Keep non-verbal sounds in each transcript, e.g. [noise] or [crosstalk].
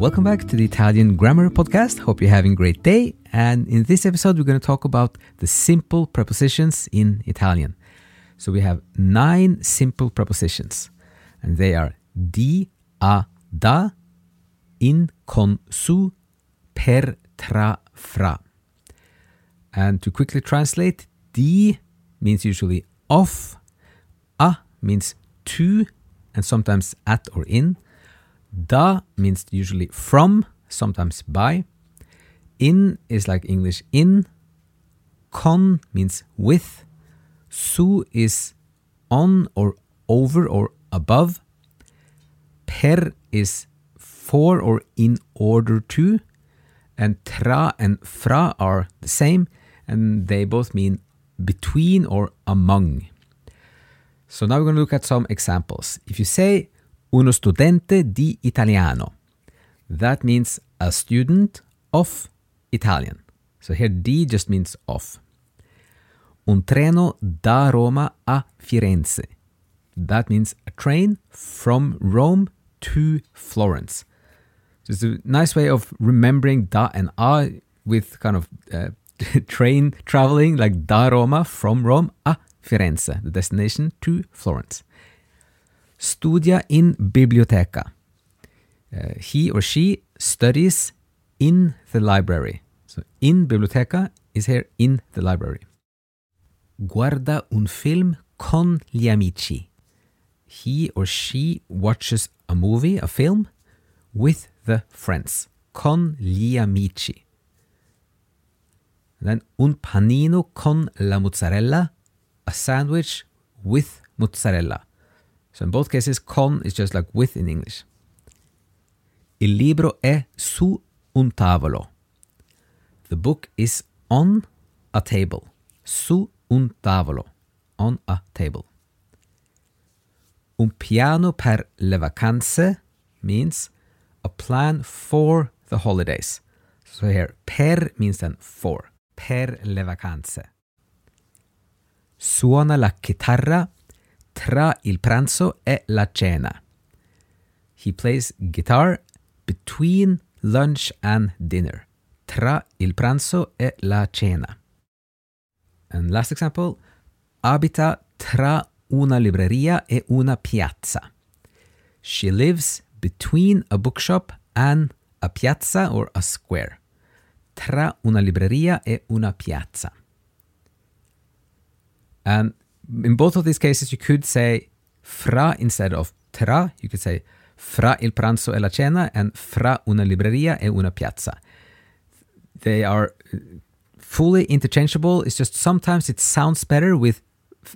Welcome back to the Italian Grammar Podcast. Hope you're having a great day. And in this episode, we're going to talk about the simple prepositions in Italian. So we have nine simple prepositions, and they are di, a, da, in, con, su, per, tra, fra. And to quickly translate, di means usually off, a means to, and sometimes at or in. Da means usually from, sometimes by. In is like English in. Con means with. Su is on or over or above. Per is for or in order to. And tra and fra are the same, and they both mean between or among. So now we're going to look at some examples. If you say uno studente di italiano. That means a student of Italian. So here di just means of. Un treno da Roma a Firenze. That means a train from Rome to Florence. So it's a nice way of remembering da and a with kind of uh, [laughs] train traveling, like da Roma from Rome a Firenze, the destination to Florence. Studia in biblioteca. Uh, he or she studies in the library. So in biblioteca is here in the library. Guarda un film con gli amici. He or she watches a movie, a film, with the friends. Con gli amici. then un panino con la mozzarella, a sandwich with mozzarella. So in both cases, con is just like with in English. Il libro è su un tavolo. The book is on a table. Su un tavolo. On a table. Un piano per le vacanze means a plan for the holidays. So here, per means then for. Per le vacanze. Suona la chitarra tra il pranzo e la cena. He plays guitar between lunch and dinner. Tra il pranzo e la cena. And last example, abita tra una libreria e una piazza. She lives between a bookshop and a piazza or a square. Tra una libreria e una piazza. And in both of these cases, you could say fra instead of tra. You could say fra il pranzo e la cena and fra una libreria e una piazza. They are uh, fully interchangeable. It's just sometimes it sounds better with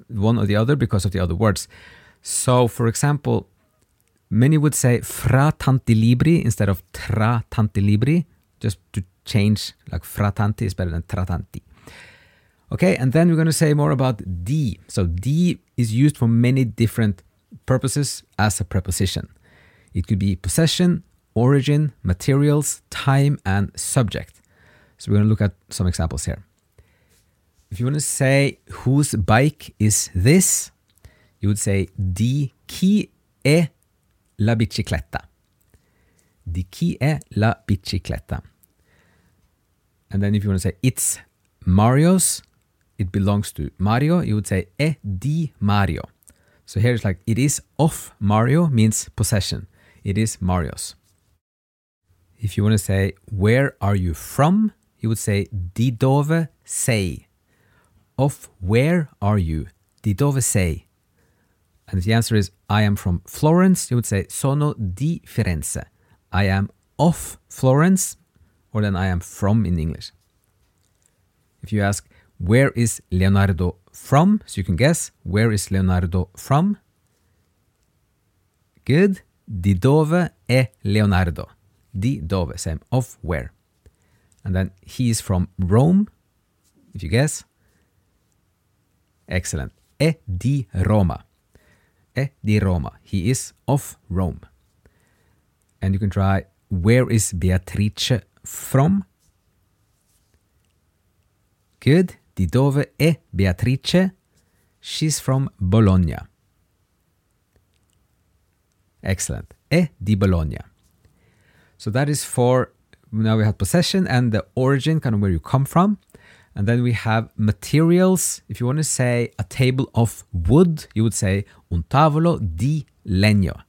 one or the other because of the other words. So, for example, many would say fra tanti libri instead of tra tanti libri, just to change, like fra tanti is better than tra tanti. Okay, and then we're going to say more about di. So di is used for many different purposes as a preposition. It could be possession, origin, materials, time, and subject. So we're going to look at some examples here. If you want to say whose bike is this, you would say di chi è la bicicletta. Di chi è la bicicletta. And then if you want to say it's Mario's, it belongs to Mario, you would say è di Mario. So here it's like it is of Mario means possession. It is Mario's. If you want to say where are you from, you would say di dove sei. Of where are you? Di dove sei. And if the answer is I am from Florence, you would say sono di Firenze. I am of Florence, or then I am from in English. If you ask Where is Leonardo from? So you can guess. Where is Leonardo from? Good. Di dove è Leonardo? Di dove, same. Of where? And then he is from Rome, if you guess. Excellent. È di Roma. È di Roma. He is of Rome. And you can try where is Beatrice from? Good. Di dove è Beatrice? She's from Bologna. Excellent. È di Bologna. So that is for now we have possession and the origin, kind of where you come from. And then we have materials. If you want to say a table of wood, you would say un tavolo di legno,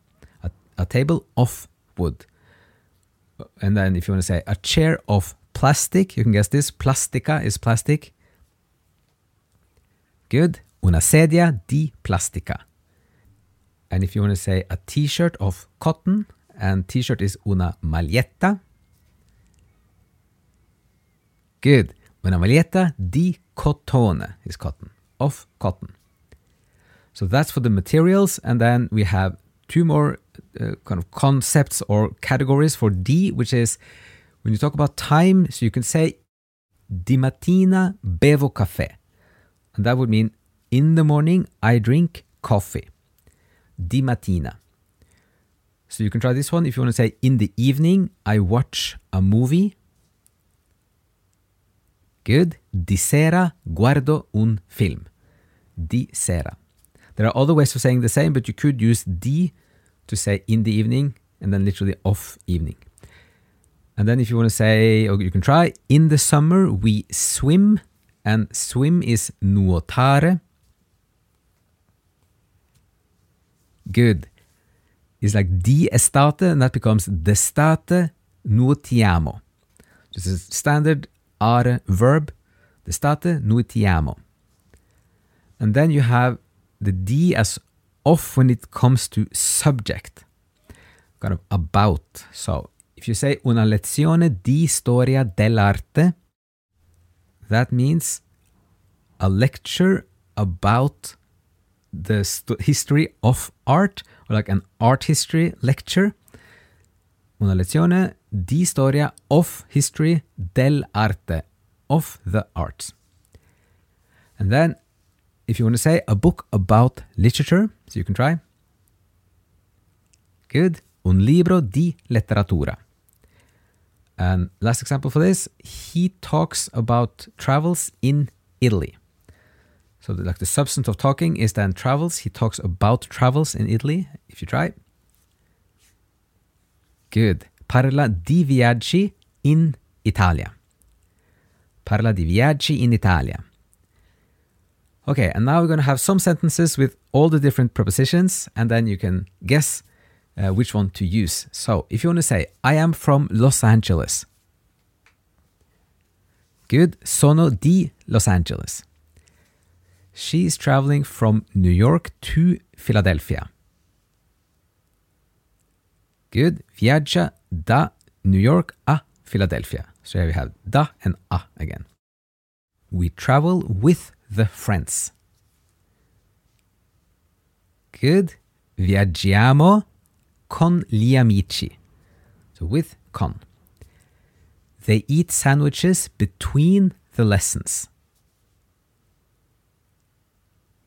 a, a table of wood. And then if you want to say a chair of plastic, you can guess this. Plastica is plastic. Good. Una sedia di plastica. And if you want to say a t shirt of cotton, and t shirt is una maglietta. Good. Una maglietta di cotone is cotton, of cotton. So that's for the materials. And then we have two more uh, kind of concepts or categories for di, which is when you talk about time, so you can say di mattina bevo caffè. And that would mean in the morning I drink coffee. Di mattina. So you can try this one if you want to say in the evening I watch a movie. Good. Di sera guardo un film. Di sera. There are other ways of saying the same, but you could use di to say in the evening and then literally off evening. And then if you want to say, or you can try, in the summer we swim, and swim is nuotare. Good. It's like di estate, and that becomes di'estate nuotiamo. This is standard are verb, d'estate nuotiamo. And then you have the d as off when it comes to subject, kind of about. So if you say una lezione di storia dell'arte, that means a lecture about the st- history of art, or like an art history lecture. Una lezione di storia of history dell'arte, of the arts. And then, if you want to say a book about literature, so you can try. Good. Un libro di letteratura. And last example for this, he talks about travels in Italy. So, the, like the substance of talking is then travels. He talks about travels in Italy. If you try. Good. Parla di viaggi in Italia. Parla di viaggi in Italia. Okay, and now we're going to have some sentences with all the different prepositions, and then you can guess uh, which one to use. So, if you want to say, I am from Los Angeles. Good. Sono di Los Angeles. She is traveling from New York to Philadelphia. Good. Viaggia da New York a Philadelphia. So here we have da and a again. We travel with the friends. Good. Viaggiamo con gli amici. So with con. They eat sandwiches between the lessons.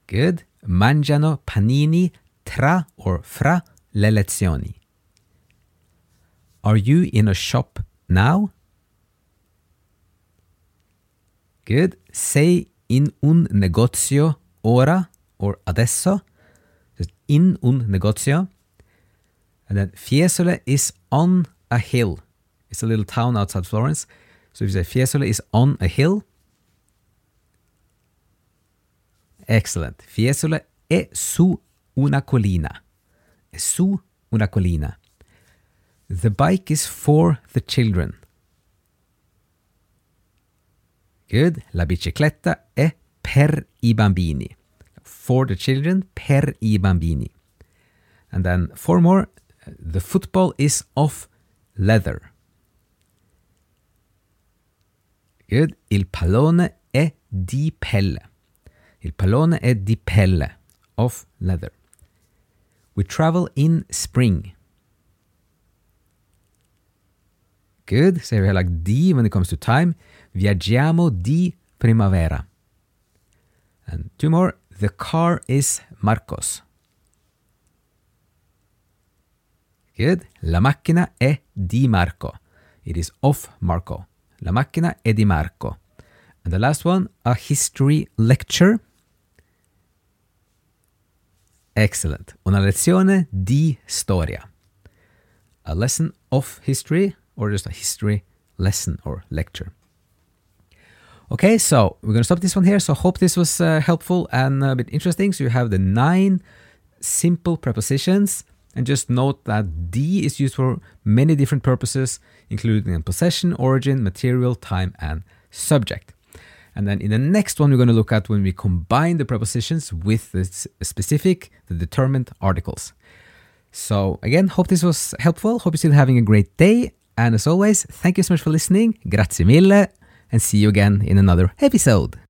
Good. Mangiano panini tra or fra le lezioni. Are you in a shop now? Good. Sei in un negozio ora or adesso. In un negozio. And then Fiesole is on a hill. It's a little town outside Florence. So if you say Fiesole is on a hill. Excellent. Fiesole è su una collina. È su una collina. The bike is for the children. Good. La bicicletta è per i bambini. For the children, per i bambini. And then four more. The football is of leather. Good. Il pallone è di pelle. Il pallone è di pelle, of leather. We travel in spring. Good. Say we like di when it comes to time. Viaggiamo di primavera. And two more. The car is Marco's. Good. La macchina è di Marco. It is of Marco. La macchina è di Marco. And the last one, a history lecture. Excellent. Una lezione di storia. A lesson of history or just a history lesson or lecture. Okay, so we're going to stop this one here. So hope this was uh, helpful and a bit interesting. So you have the nine simple prepositions and just note that di is used for many different purposes, including possession, origin, material, time, and subject. And then in the next one, we're going to look at when we combine the prepositions with the specific, the determined articles. So again, hope this was helpful. Hope you're still having a great day. And as always, thank you so much for listening. Grazie mille. And see you again in another episode.